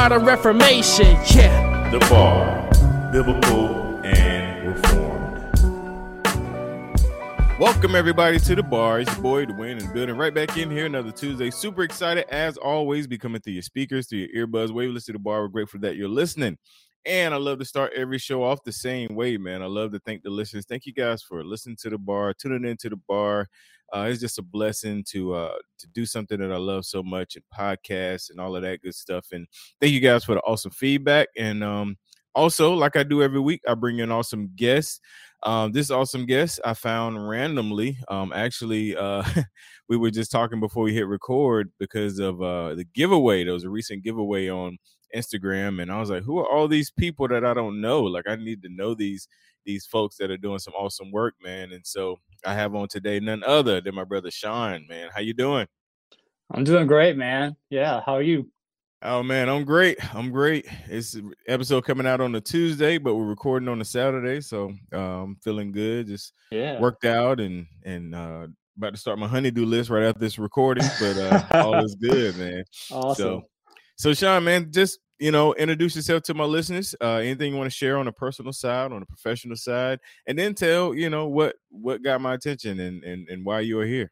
modern reformation. Yeah. The Bar, Biblical and Reformed. Welcome everybody to the bar. It's your boy Dwayne the building. Right back in here another Tuesday. Super excited as always. Be coming through your speakers, through your earbuds. Waveless to the bar. We're grateful that you're listening. And I love to start every show off the same way, man. I love to thank the listeners. Thank you guys for listening to the bar, tuning into the bar. Uh, it's just a blessing to uh, to do something that I love so much and podcasts and all of that good stuff. And thank you guys for the awesome feedback. And um, also, like I do every week, I bring in awesome guests. Um, this awesome guest I found randomly. Um, actually, uh, we were just talking before we hit record because of uh, the giveaway. There was a recent giveaway on Instagram, and I was like, "Who are all these people that I don't know? Like, I need to know these these folks that are doing some awesome work, man." And so I have on today none other than my brother Shawn. Man, how you doing? I'm doing great, man. Yeah, how are you? Oh man, I'm great. I'm great. It's episode coming out on a Tuesday, but we're recording on a Saturday, so I'm um feeling good. Just Yeah. worked out and and uh about to start my honeydew list right after this recording, but uh all is good, man. Awesome. So so Shawn, man, just you know, introduce yourself to my listeners. Uh anything you want to share on a personal side, on a professional side, and then tell, you know, what what got my attention and and, and why you are here.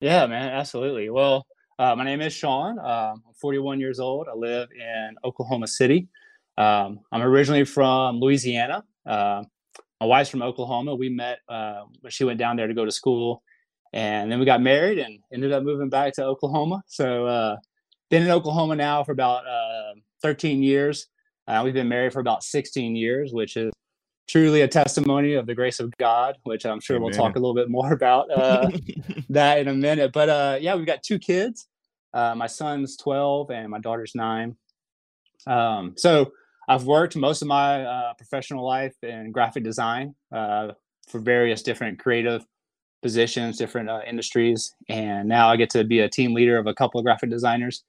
Yeah, man, absolutely. Well, uh, my name is Shawn. Um, I'm 41 years old. I live in Oklahoma City. Um, I'm originally from Louisiana. Uh, my wife's from Oklahoma. We met uh, when she went down there to go to school, and then we got married and ended up moving back to Oklahoma. So, uh, been in Oklahoma now for about 13 years. Uh, we've been married for about 16 years, which is truly a testimony of the grace of God, which I'm sure we'll talk a little bit more about uh, that in a minute. But uh, yeah, we've got two kids. Uh, my son's 12 and my daughter's nine. Um, so I've worked most of my uh, professional life in graphic design uh, for various different creative positions, different uh, industries. And now I get to be a team leader of a couple of graphic designers,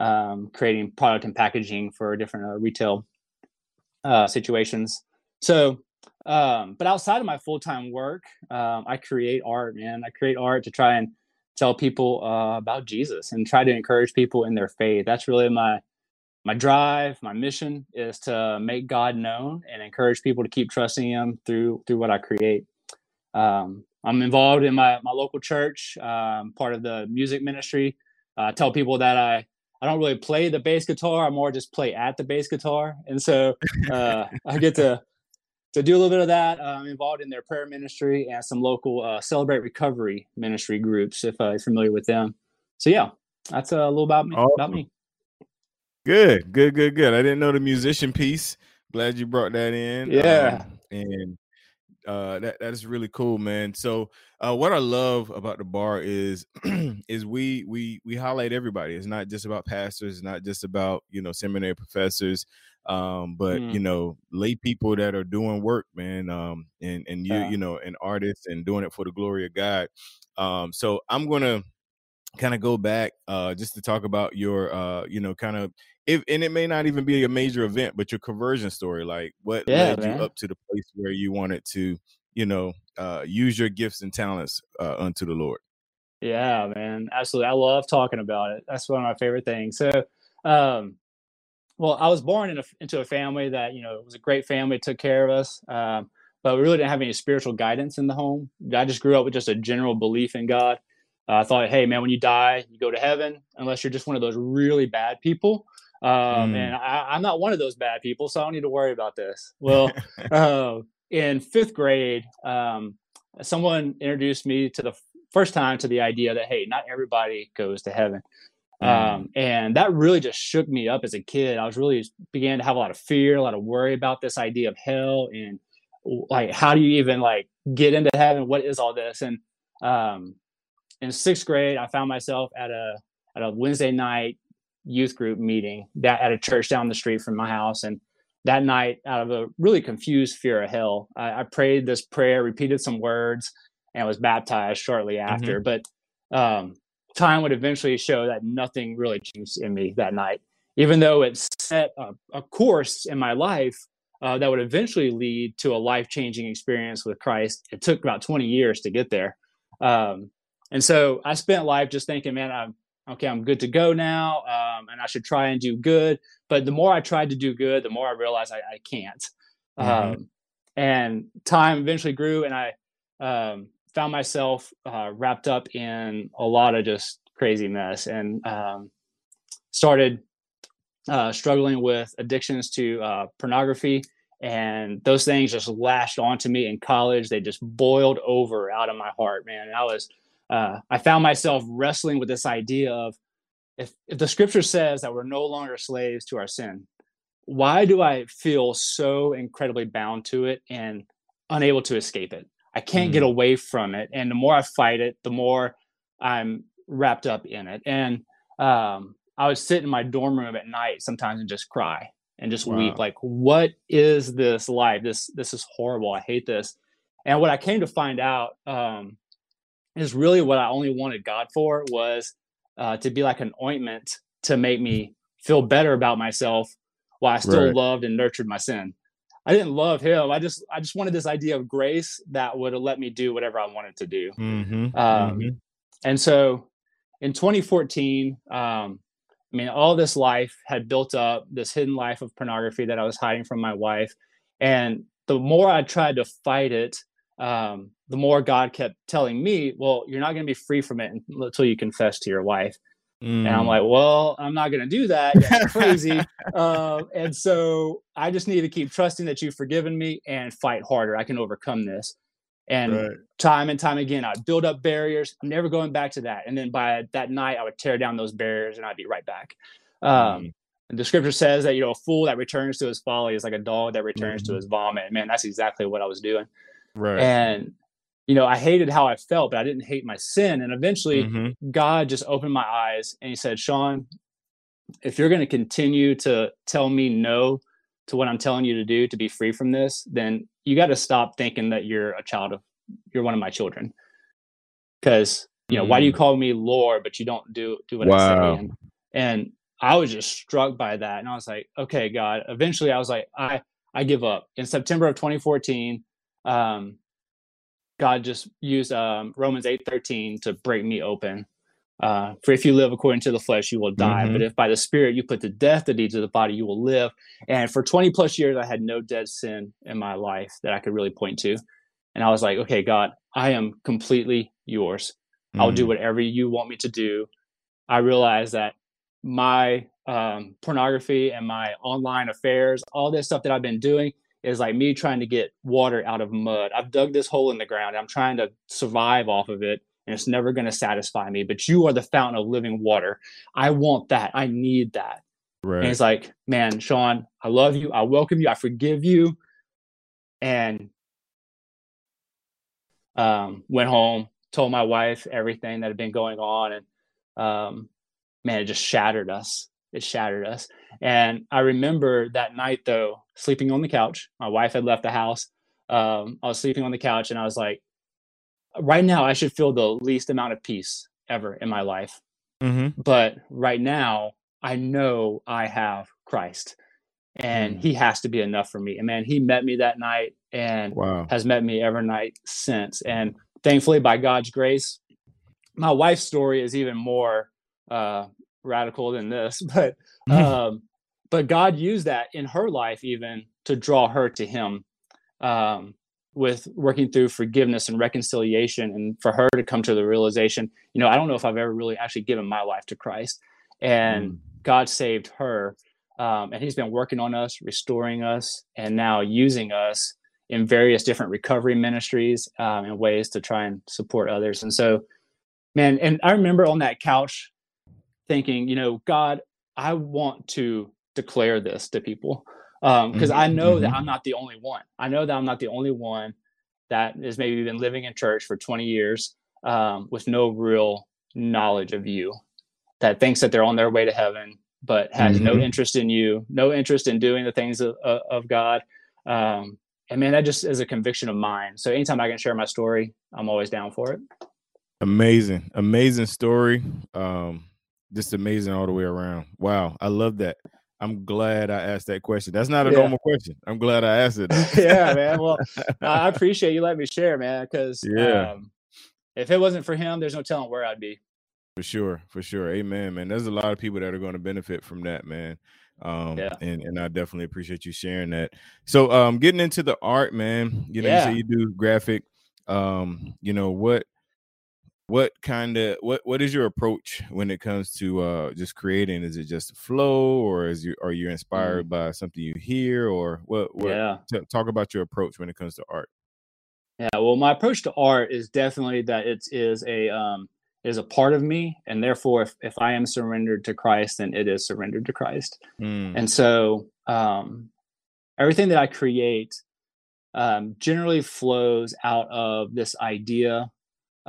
um, creating product and packaging for different uh, retail uh, situations. So, um, but outside of my full time work, um, I create art, man. I create art to try and tell people uh, about Jesus and try to encourage people in their faith. That's really my my drive, my mission is to make God known and encourage people to keep trusting Him through through what I create. Um, I'm involved in my my local church, um, part of the music ministry. Uh, I tell people that I I don't really play the bass guitar. I more just play at the bass guitar, and so uh, I get to to do a little bit of that. Uh, I'm involved in their prayer ministry and some local uh, Celebrate Recovery ministry groups, if uh, you're familiar with them. So yeah, that's uh, a little about me. About me. Good, good, good, good. I didn't know the musician piece. Glad you brought that in. Yeah. Um, and uh that that is really cool, man. So uh what I love about the bar is is we we we highlight everybody. It's not just about pastors, it's not just about, you know, seminary professors, um, but Mm. you know, lay people that are doing work, man. Um and and you, Yeah. you know, an artist and doing it for the glory of God. Um, so I'm gonna kind of go back uh just to talk about your uh you know kind of if and it may not even be a major event but your conversion story like what Yeah, led man. you up to the place where you wanted to you know uh use your gifts and talents uh unto the lord Yeah, man, absolutely. I love talking about it. That's one of my favorite things. So, um, well, I was born in a, into a family that you know it was a great family, took care of us. Um, but we really didn't have any spiritual guidance in the home. I just grew up with just a general belief in God. Uh, I thought, hey, man, when you die, you go to heaven, unless you're just one of those really bad people. Um, mm. And I, am not one of those bad people, so I don't need to worry about this. Well, uh, in fifth grade, um, someone introduced me to the first time to the idea that, hey, not everybody goes to heaven. Mm. Um, and that really just shook me up as a kid. I was really began to have a lot of fear, a lot of worry about this idea of hell and like how do you even like get into heaven? What is all this? And um, in sixth grade, I found myself at a at a Wednesday night youth group meeting that at a church down the street from my house. And that night, out of a really confused fear of hell, I, I prayed this prayer, repeated some words, and was baptized shortly after. Mm-hmm. But um, time would eventually show that nothing really changed in me that night, even though it set a, a course in my life uh, that would eventually lead to a life changing experience with Christ. It took about 20 years to get there. Um, and so I spent life just thinking, man, I'm okay, I'm good to go now, um, and I should try and do good. But the more I tried to do good, the more I realized I, I can't. Mm-hmm. Um, and time eventually grew, and I um, found myself uh, wrapped up in a lot of just crazy mess, and um, started uh, struggling with addictions to uh, pornography. And those things just lashed onto me in college. They just boiled over out of my heart, man. And I was uh, I found myself wrestling with this idea of if, if the scripture says that we're no longer slaves to our sin, why do I feel so incredibly bound to it and unable to escape it? I can't mm. get away from it. And the more I fight it, the more I'm wrapped up in it. And um, I would sit in my dorm room at night sometimes and just cry and just wow. weep like what is this life this this is horrible i hate this and what i came to find out um, is really what I only wanted God for was uh, to be like an ointment to make me feel better about myself while I still right. loved and nurtured my sin. I didn't love him. I just I just wanted this idea of grace that would let me do whatever I wanted to do. Mm-hmm. Um, mm-hmm. And so in 2014, um, I mean, all this life had built up this hidden life of pornography that I was hiding from my wife, and the more I tried to fight it, um, the more God kept telling me, well, you're not going to be free from it until you confess to your wife. Mm. And I'm mm. like, well, I'm not going to do that. That's crazy. uh, and so I just need to keep trusting that you've forgiven me and fight harder. I can overcome this. And right. time and time again, I'd build up barriers. I'm never going back to that. And then by that night, I would tear down those barriers and I'd be right back. Um, mm. And the scripture says that, you know, a fool that returns to his folly is like a dog that returns mm-hmm. to his vomit. Man, that's exactly what I was doing. Right. And you know, I hated how I felt, but I didn't hate my sin. And eventually, mm-hmm. God just opened my eyes and He said, Shawn, if you're going to continue to tell me no to what I'm telling you to do to be free from this, then you got to stop thinking that you're a child of, you're one of my children. Because, you know, mm. why do you mm. call me Lord, but you don't do, do what wow. I say? And, and I was just struck by that. And I was like, okay, God, eventually I was like, I, I give up. In September of 2014, um, God just used um, Romans eight thirteen to break me open. Uh, for if you live according to the flesh, you will die. Mm-hmm. But if by the Spirit you put to death the deeds of the body, you will live. And for 20 plus years, I had no dead sin in my life that I could really point to. And I was like, okay, God, I am completely yours. Mm-hmm. I'll do mm. whatever you want me to do. I realized that my um, pornography and my online affairs, all this stuff that I've been doing, is like me trying to get water out of mud. I've dug this hole in the ground. I'm trying to survive off of it, and it's never going to satisfy me. But you are the fountain of living water. I want that. I need that. Right. And it's like, man, Shawn, I love you. I welcome you. I forgive you. And um, went home, told my wife everything that had been going on, and um, man, it just shattered us. It shattered us. And I remember that night though, sleeping on the couch. My wife had left the house. Um, I was sleeping on the couch and I was like, right now I should feel the least amount of peace ever in my life. Mm-hmm. But right now I know I have Christ and mm. he has to be enough for me. And man, he met me that night and wow. has met me every night since. And thankfully, by God's grace, my wife's story is even more uh, radical than this, but um, but God used that in her life even to draw her to Him. Um, with working through forgiveness and reconciliation and for her to come to the realization you know i don't know if i've ever really actually given my life to christ and mm. god saved her um, and he's been working on us restoring us and now using us in various different recovery ministries um, and ways to try and support others and so man and i remember on that couch thinking you know god i want to declare this to people because um, I know mm-hmm. that I'm not the only one. I know that I'm not the only one that has maybe been living in church for 20 years um, with no real knowledge of you, that thinks that they're on their way to heaven, but has mm-hmm. no interest in you, no interest in doing the things of, of God. Um, and man, that just is a conviction of mine. So anytime I can share my story, I'm always down for it. Amazing, amazing story. Um, just amazing all the way around. Wow, I love that. I'm glad I asked that question. That's not a yeah. normal question. I'm glad I asked it. yeah, man. Well, I appreciate you letting me share, man. Because yeah, um, if it wasn't for him, there's no telling where I'd be. For sure, for sure. Amen, man. There's a lot of people that are going to benefit from that, man. Um, yeah. and, and I definitely appreciate you sharing that. So, um, getting into the art, man. You know, yeah. you say you do graphic. Um, you know what what kind of what what is your approach when it comes to uh just creating is it just a flow or is you are you inspired mm. by something you hear or what, what yeah t- talk about your approach when it comes to art yeah well my approach to art is definitely that it is a um is a part of me and therefore if, if i am surrendered to christ then it is surrendered to christ mm. and so um everything that i create um, generally flows out of this idea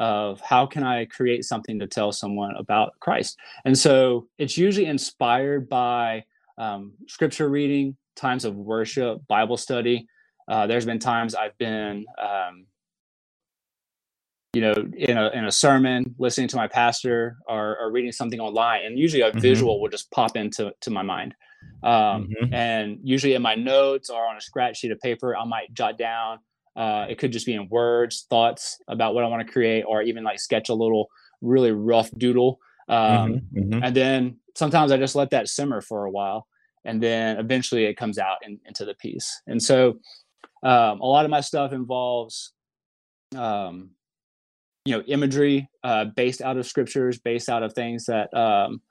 of how can I create something to tell someone about Christ. And so it's usually inspired by um, scripture reading, times of worship, Bible study. Uh, there's been times I've been, um, you know, in a in a sermon, listening to my pastor, or, or reading something online, and usually a mm-hmm. visual will just pop into to my mind. Um, mm-hmm. And usually in my notes or on a scratch sheet of paper, I might jot down uh, it could just be in words, thoughts about what I want to create, or even like sketch a little really rough doodle. Um, mm-hmm, mm-hmm. And then sometimes I just let that simmer for a while, and then eventually it comes out in, into the piece. And so um, a lot of my stuff involves, um, you know, imagery uh, based out of scriptures, based out of things that um,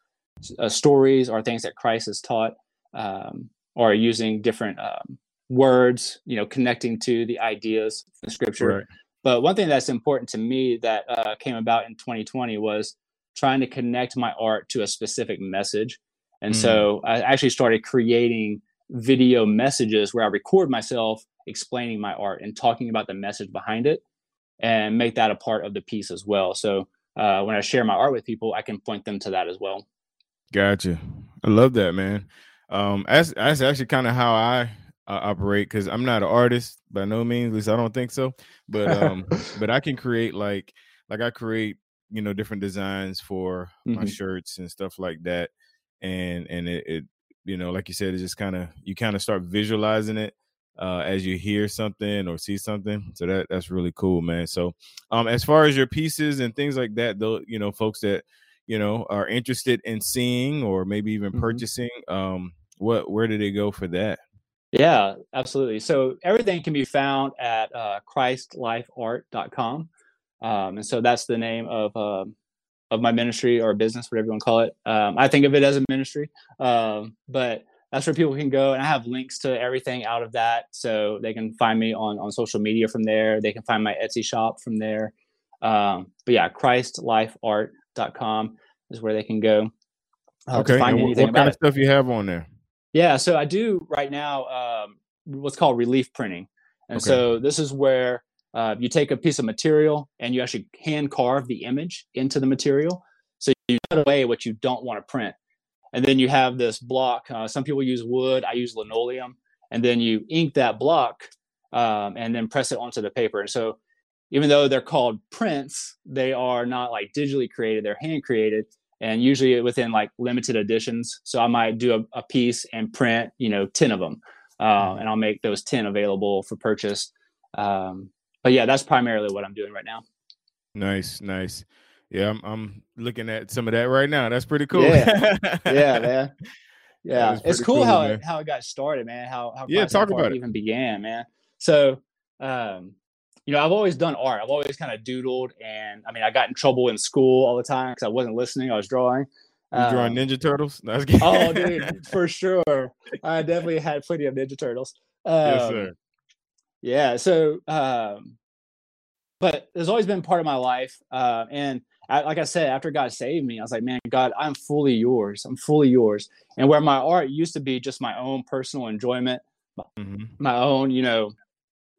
uh, stories or things that Christ has taught, um, or using different um, words, you know, connecting to the ideas in scripture. Right. But one thing that's important to me that uh, came about in 2020 was trying to connect my art to a specific message. And mm. so I actually started creating video messages where I record myself explaining my art and talking about the message behind it and make that a part of the piece as well. So uh, when I share my art with people, I can point them to that as well. Gotcha. I love that, man. Um, that's, that's actually kind of how I uh, operate because I'm not an artist by no means. At least I don't think so. But um, but I can create like like I create you know different designs for mm-hmm. my shirts and stuff like that. And and it, it you know like you said, it just kind of you kind of start visualizing it uh, as you hear something or see something. So that that's really cool, man. So um, as far as your pieces and things like that, though, you know, folks that you know are interested in seeing or maybe even mm-hmm. purchasing, um, what where do they go for that? Yeah, absolutely. So everything can be found at uh, ChristLifeArt.com. Um, and so that's the name of uh, of my ministry or business, whatever you want to call it. Um, I think of it as a ministry, um, but that's where people can go. And I have links to everything out of that, so they can find me on on social media from there. They can find my Etsy shop from there. Um, but yeah, ChristLifeArt.com is where they can go. Uh, okay. what, what kind of stuff you have on there? Yeah, so I do right now um, what's called relief printing, and okay. so this is where uh, you take a piece of material and you actually hand carve the image into the material. So you cut away what you don't want to print, and then you have this block. Uh, some people use wood. I use linoleum, and then you ink that block um, and then press it onto the paper. And so even though they're called prints, they are not like digitally created; they're hand created and usually within like limited editions. So I might do a, a piece and print, you know, 10 of them. Uh, and I'll make those 10 available for purchase. Um, but yeah, that's primarily what I'm doing right now. Nice, nice. Yeah, I'm, I'm looking at some of that right now. That's pretty cool. Yeah, yeah, man. Yeah, it's cool, cool how man. it, how it got started, man. How how yeah, talk about it. even began, man. So, um, you know, I've always done art. I've always kind of doodled, and I mean, I got in trouble in school all the time because I wasn't listening. I was drawing. You drawing Um, Ninja Turtles? No, oh, dude, for sure. I definitely had plenty of Ninja Turtles. Um, yes, sir. Yeah. So, um, but there's always been part of my life. Uh, and I, like I said, after God saved me, I was like, man, God, I'm fully yours. I'm fully yours. And where my art used to be just my own personal enjoyment, hmm my own, you know,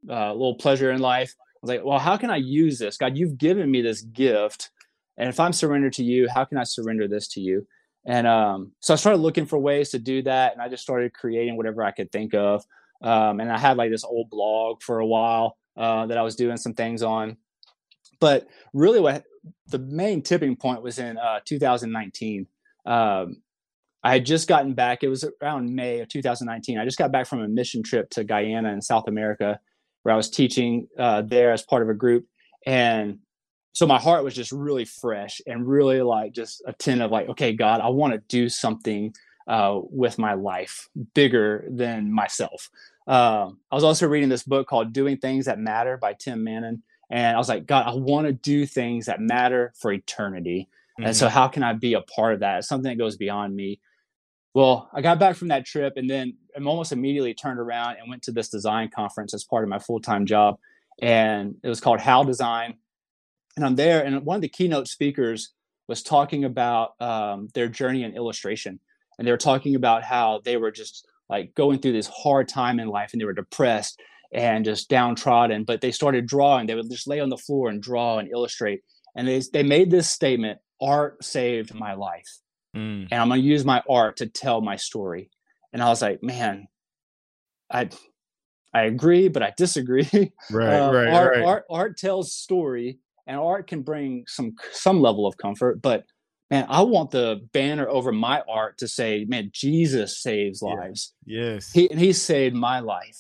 uh, little pleasure in life. I was like, well, how can I use this? God, you've given me this gift. And if I'm surrendered to you, how can I surrender this to you? And um, so I started looking for ways to do that. And I just started creating whatever I could think of. Um, and I had like this old blog for a while uh, that I was doing some things on. But really, what the main tipping point was in uh, 2019. Um, I had just gotten back, it was around May of 2019. I just got back from a mission trip to Guyana in South America where I was teaching uh, there as part of a group. And so my heart was just really fresh and really like just attentive, like, okay, God, I want to do something uh, with my life bigger than myself. Um, I was also reading this book called Doing Things That Matter by Tim Mannon. And I was like, God, I want to do things that matter for eternity. And so, how can I be a part of that? It's something that goes beyond me. Well, I got back from that trip and then almost immediately turned around and went to this design conference as part of my full time job. And it was called How Design. And I'm there, and one of the keynote speakers was talking about um, their journey in illustration. And they were talking about how they were just like going through this hard time in life and they were depressed and just downtrodden. But they started drawing. They would just lay on the floor and draw and illustrate. And they, they made this statement art saved my life Mm. and I'm going to use my art to tell my story. And I was like, man, I I agree, but I disagree. Right, Uh, right, art, right. art art tells story, and art can bring some some level of comfort. But man, I want the banner over my art to say, man, Jesus saves lives. Yes. He and he saved my life,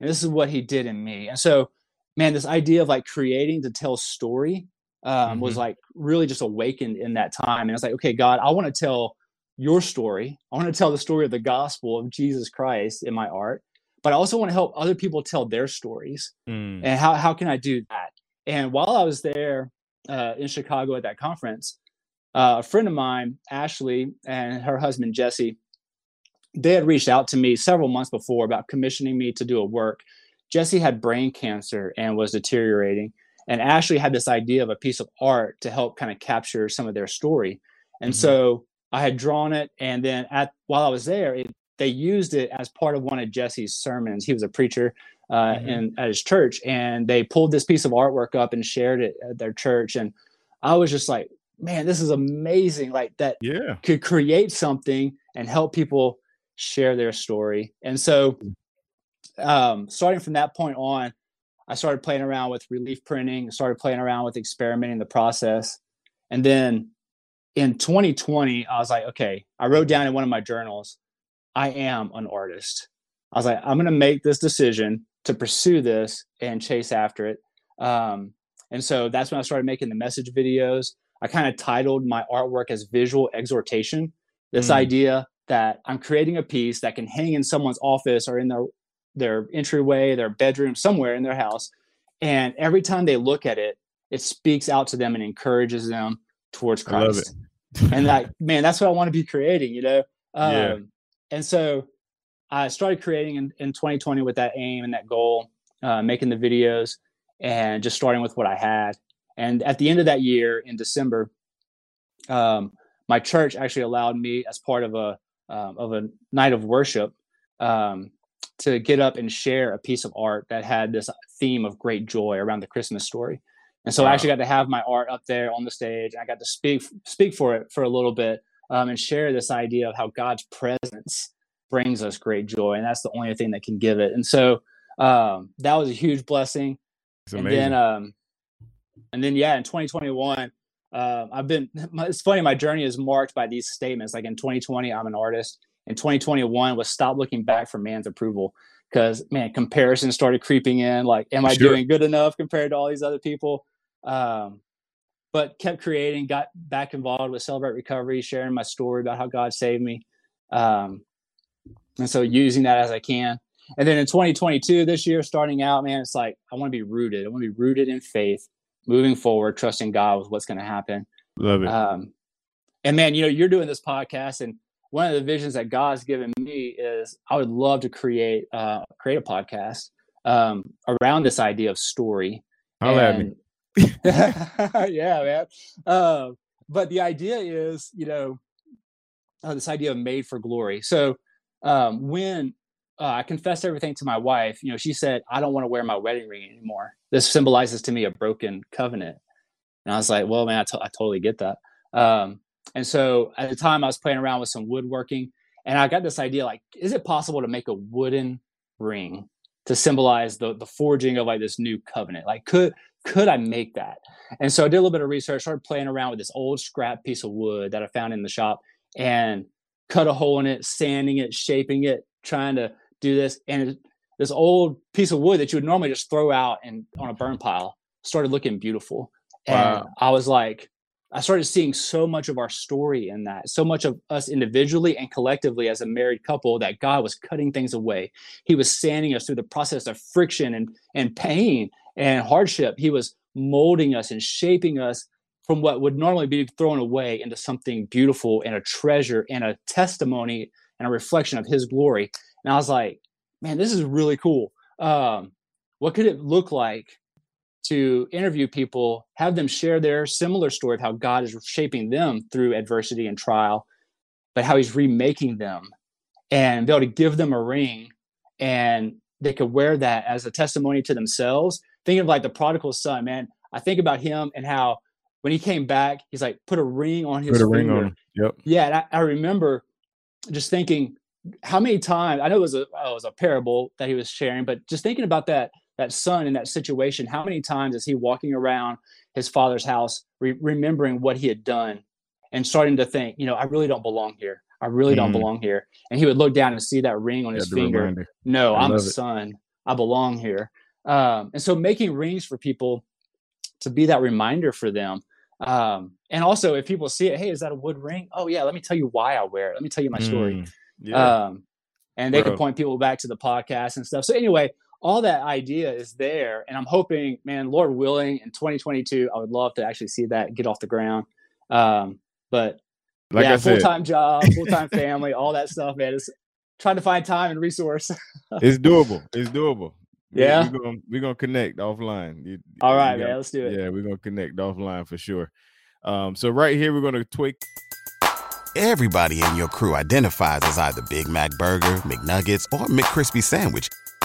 and this is what he did in me. And so, man, this idea of like creating to tell story um, was Mhm. like really just awakened in that time. And it's like, okay, God, I want to tell your story. I want to tell the story of the gospel of Jesus Christ in my art, but I also want to help other people tell their stories. Mm. And how how can I do that? And while I was there uh, in Chicago at that conference, uh, a friend of mine, Ashley, and her husband Jesse, they had reached out to me several months before about commissioning me to do a work. Jesse had brain cancer and was deteriorating, and Ashley had this idea of a piece of art to help kind of capture some of their story. And Mhm. so I had drawn it, and then at while I was there, it, they used it as part of one of Jesse's sermons. He was a preacher uh, Mhm. in at his church, and they pulled this piece of artwork up and shared it at their church. And I was just like, man, this is amazing! Like that Yeah. could create something and help people share their story. And so, um, starting from that point on, I started playing around with relief printing, started playing around with experimenting the process. And then in 2020, I was like, okay, I wrote down in one of my journals, I am an artist. I was like, I'm going to make this decision to pursue this and chase after it. Um, and so that's when I started making the message videos. I kind of titled my artwork as visual exhortation. This Mm. idea that I'm creating a piece that can hang in someone's office or in their their entryway, their bedroom, somewhere in their house, and every time they look at it, it speaks out to them and encourages them towards Christ. And like, man, that's what I want to be creating, you know. Um, Yeah. And so I started creating in, in 2020 with that aim and that goal, uh, making the videos and just starting with what I had. And at the end of that year in December, um, my church actually allowed me as part of a um, of a night of worship um, to get up and share a piece of art that had this theme of great joy around the Christmas story. And so I actually got to have my art up there on the stage. And I got to speak speak for it for a little bit um, and share this idea of how God's presence brings us great joy, and that's the only thing that can give it. And so um, that was a huge blessing. And then um and then yeah in 2021 uh, i've been it's funny my journey is marked by these statements. Like in 2020 i'm an artist. In 2021 was stop looking back for man's approval because man comparison started creeping in like am i Sure. doing good enough compared to all these other people um but kept creating got back involved with celebrate recovery sharing my story about how god saved me um and so using that as i can And then in 2022, this year, starting out, man, it's like I want to be rooted. I want to be rooted in faith, moving forward, trusting God with what's going to happen. Love it. Um, and man, you know, you're doing this podcast, and one of the visions that God's given me is I would love to create uh, create a podcast um, around this idea of story. Holla at me. yeah, man. Uh, but the idea is, you know, uh, this idea of made for glory. So um, when uh, I confessed everything to my wife, you know, she said, I don't want to wear my wedding ring anymore. This symbolizes to me a broken covenant. And I was like, well, man, I, to- I totally get that. Um, and so at the time, I was playing around with some woodworking, and I got this idea like, is it possible to make a wooden ring to symbolize the the forging of like this new covenant? Like, could could I make that? And so I did a little bit of research, started playing around with this old scrap piece of wood that I found in the shop, and cut a hole in it, sanding it, shaping it, trying to do this. And it, this old piece of wood that you would normally just throw out and on a burn pile started looking beautiful. And Wow. I was like, I started seeing so much of our story in that, so much of us individually and collectively as a married couple that God was cutting things away. He was sanding us through the process of friction and, and pain and hardship. He was molding us and shaping us from what would normally be thrown away into something beautiful and a treasure and a testimony and a reflection of his glory. And I was like, man, this is really cool. Um, what could it look like to interview people, have them share their similar story of how God is shaping them through adversity and trial, but how he's remaking them and be able to give them a ring and they could wear that as a testimony to themselves. Thinking of like the prodigal son, man, I think about him and how when he came back, he's like, put a ring on his Put a ring on. Yep. Yeah, and I, I remember just thinking how many times I know it was a oh, it was a parable that he was sharing, but just thinking about that that son in that situation, how many times is he walking around his father's house, re- remembering what he had done, and starting to think, you know, I really don't belong here. I really don't Mm. belong here. And he would look down and see that ring on his finger. reminder. No, I I'm a love it. son. I belong here. Um, and so making rings for people to be that reminder for them. Um, and also if people see it, hey, is that a wood ring? Oh yeah, let me tell you why I wear it. Let me tell you my story. Mm, Yeah. Um, and they Bro. can point people back to the podcast and stuff. So anyway, all that idea is there, and I'm hoping, man, Lord willing, in 2022, I would love to actually see that get off the ground. Um, but like yeah, I full said, time job, full time family, all that stuff, man. It's trying to find time and resource. it's doable. It's doable. Yeah? We're gonna we're gonna connect offline. You- all you right, man, let's do it. Yeah, we're gonna connect offline for sure. Um, so right here we're gonna tweak Everybody in your crew identifies as either Big Mac Burger, McNuggets, or McCrispy Sandwich.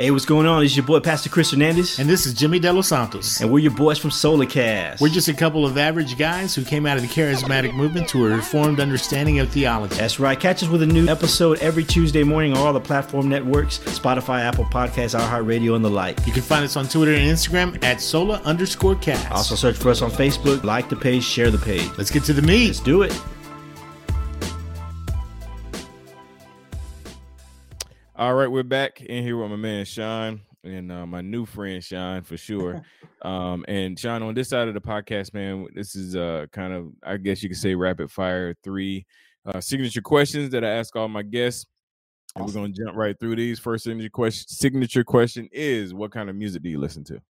Hey, what's going on? It's your boy Pastor Chris Hernandez, And this is Jimmy De Los Santos. and we're your boys from Solacast. We're just a couple of average guys who came out of the charismatic movement to a reformed understanding of theology. That's right. Catch us with a new episode every Tuesday morning on all the platform networks Spotify, Apple Podcasts, iHeartRadio, and the like. You can find us on Twitter and Instagram at Sola underscore cast. Also, search for us on Facebook, like the page, share the page. Let's get to the meat. Let's do it. All right, we're back in here with my man Shawn and uh, my new friend Shawn for sure. um, and Shawn, on this side of the podcast, man, this is uh kind of I guess you could say rapid fire three uh, signature questions that I ask all my guests. And we're gonna jump right through these. First signature question signature question is what kind of music do you listen to?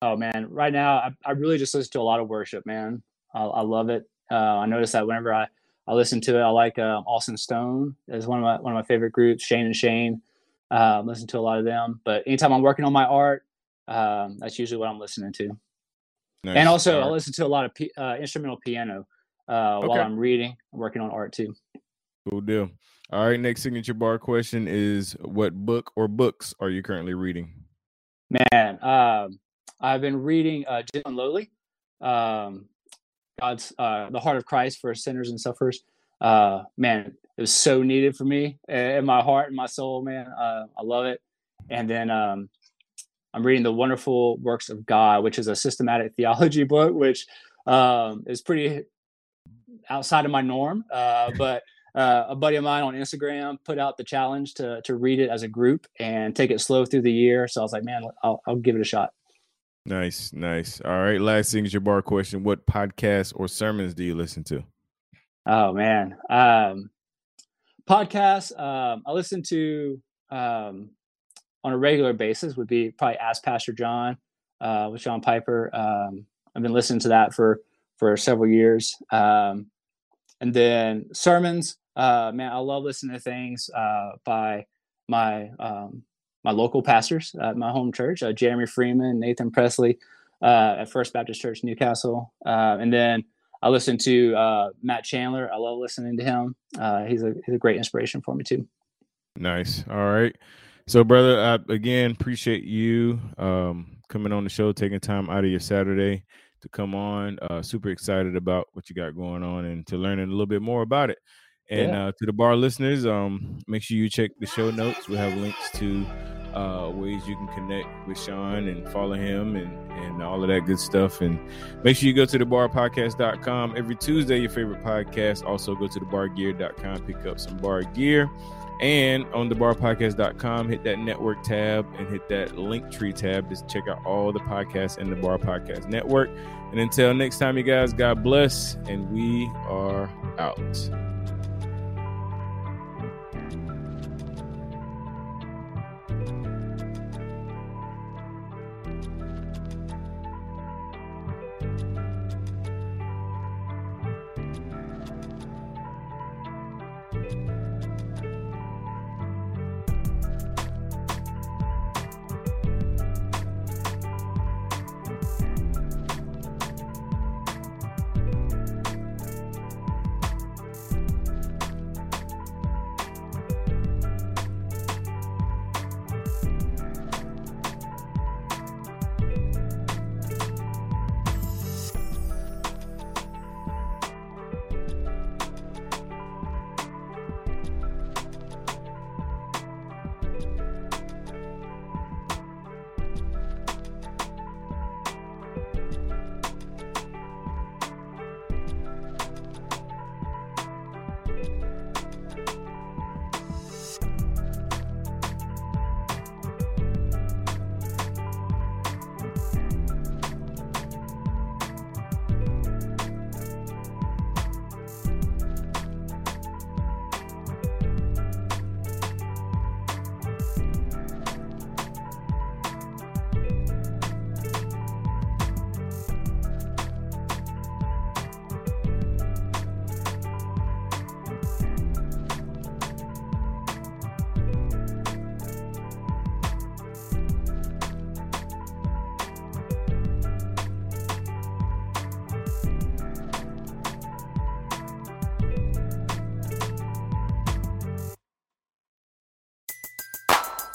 Oh man, right now I, I really just listen to a lot of worship, man. I, I love it. Uh, I notice that whenever I, I listen to it, I like um, Austin Stone is one of my one of my favorite groups. Shane and Shane, um, listen to a lot of them. But anytime I'm working on my art, um, that's usually what I'm listening to. Nice. And also, All I listen to a lot of p- uh, instrumental piano uh, while I'm reading. I'm working on art too. cool deal. All right, next signature bar question is what book or books are you currently reading? Man, um, I've been reading uh, Gentle and Lowly, um, God's uh, the Heart of Christ for sinners and sufferers. Uh, man, it was so needed for me in my heart and my soul. Man, uh, I love it. And then um, I'm reading the Wonderful Works of God, which is a systematic theology book, which um, is pretty outside of my norm. Uh, but uh, a buddy of mine on Instagram put out the challenge to to read it as a group and take it slow through the year. So I was like, man, I'll, I'll give it a shot. Nice, nice. All right. Last thing is your bar question. What podcasts or sermons do you listen to? Oh man, um, podcasts. Um, I listen to um, on a regular basis would be probably Ask Pastor John uh, with John Piper. Um, I've been listening to that for for several years. Um, and then sermons. Uh, man, I love listening to things uh, by my um, my local pastors at my home church, uh, Jeremy Freeman, Nathan Presley uh, at First Baptist Church Newcastle, uh, and then I listen to Matt Chandler. I love listening to him. he's a he's a great inspiration for me too. Nice. All right. So, brother, I again appreciate you um, coming on the show, taking time out of your Saturday to come on. Uh, super excited about what you got going on and to learn a little bit more about it. And yeah. uh, to the bar listeners, um, make sure you check the show notes. We have links to uh, ways you can connect with Shawn and follow him and, and all of that good stuff. And make sure you go to the barpodcast.com every Tuesday, your favorite podcast. Also go to the bargear.com, pick up some bar gear. And on the barpodcast.com, hit that network tab and hit that link tree tab to check out all the podcasts in the Bar Podcast Network. And until next time, you guys, God bless, and we are out.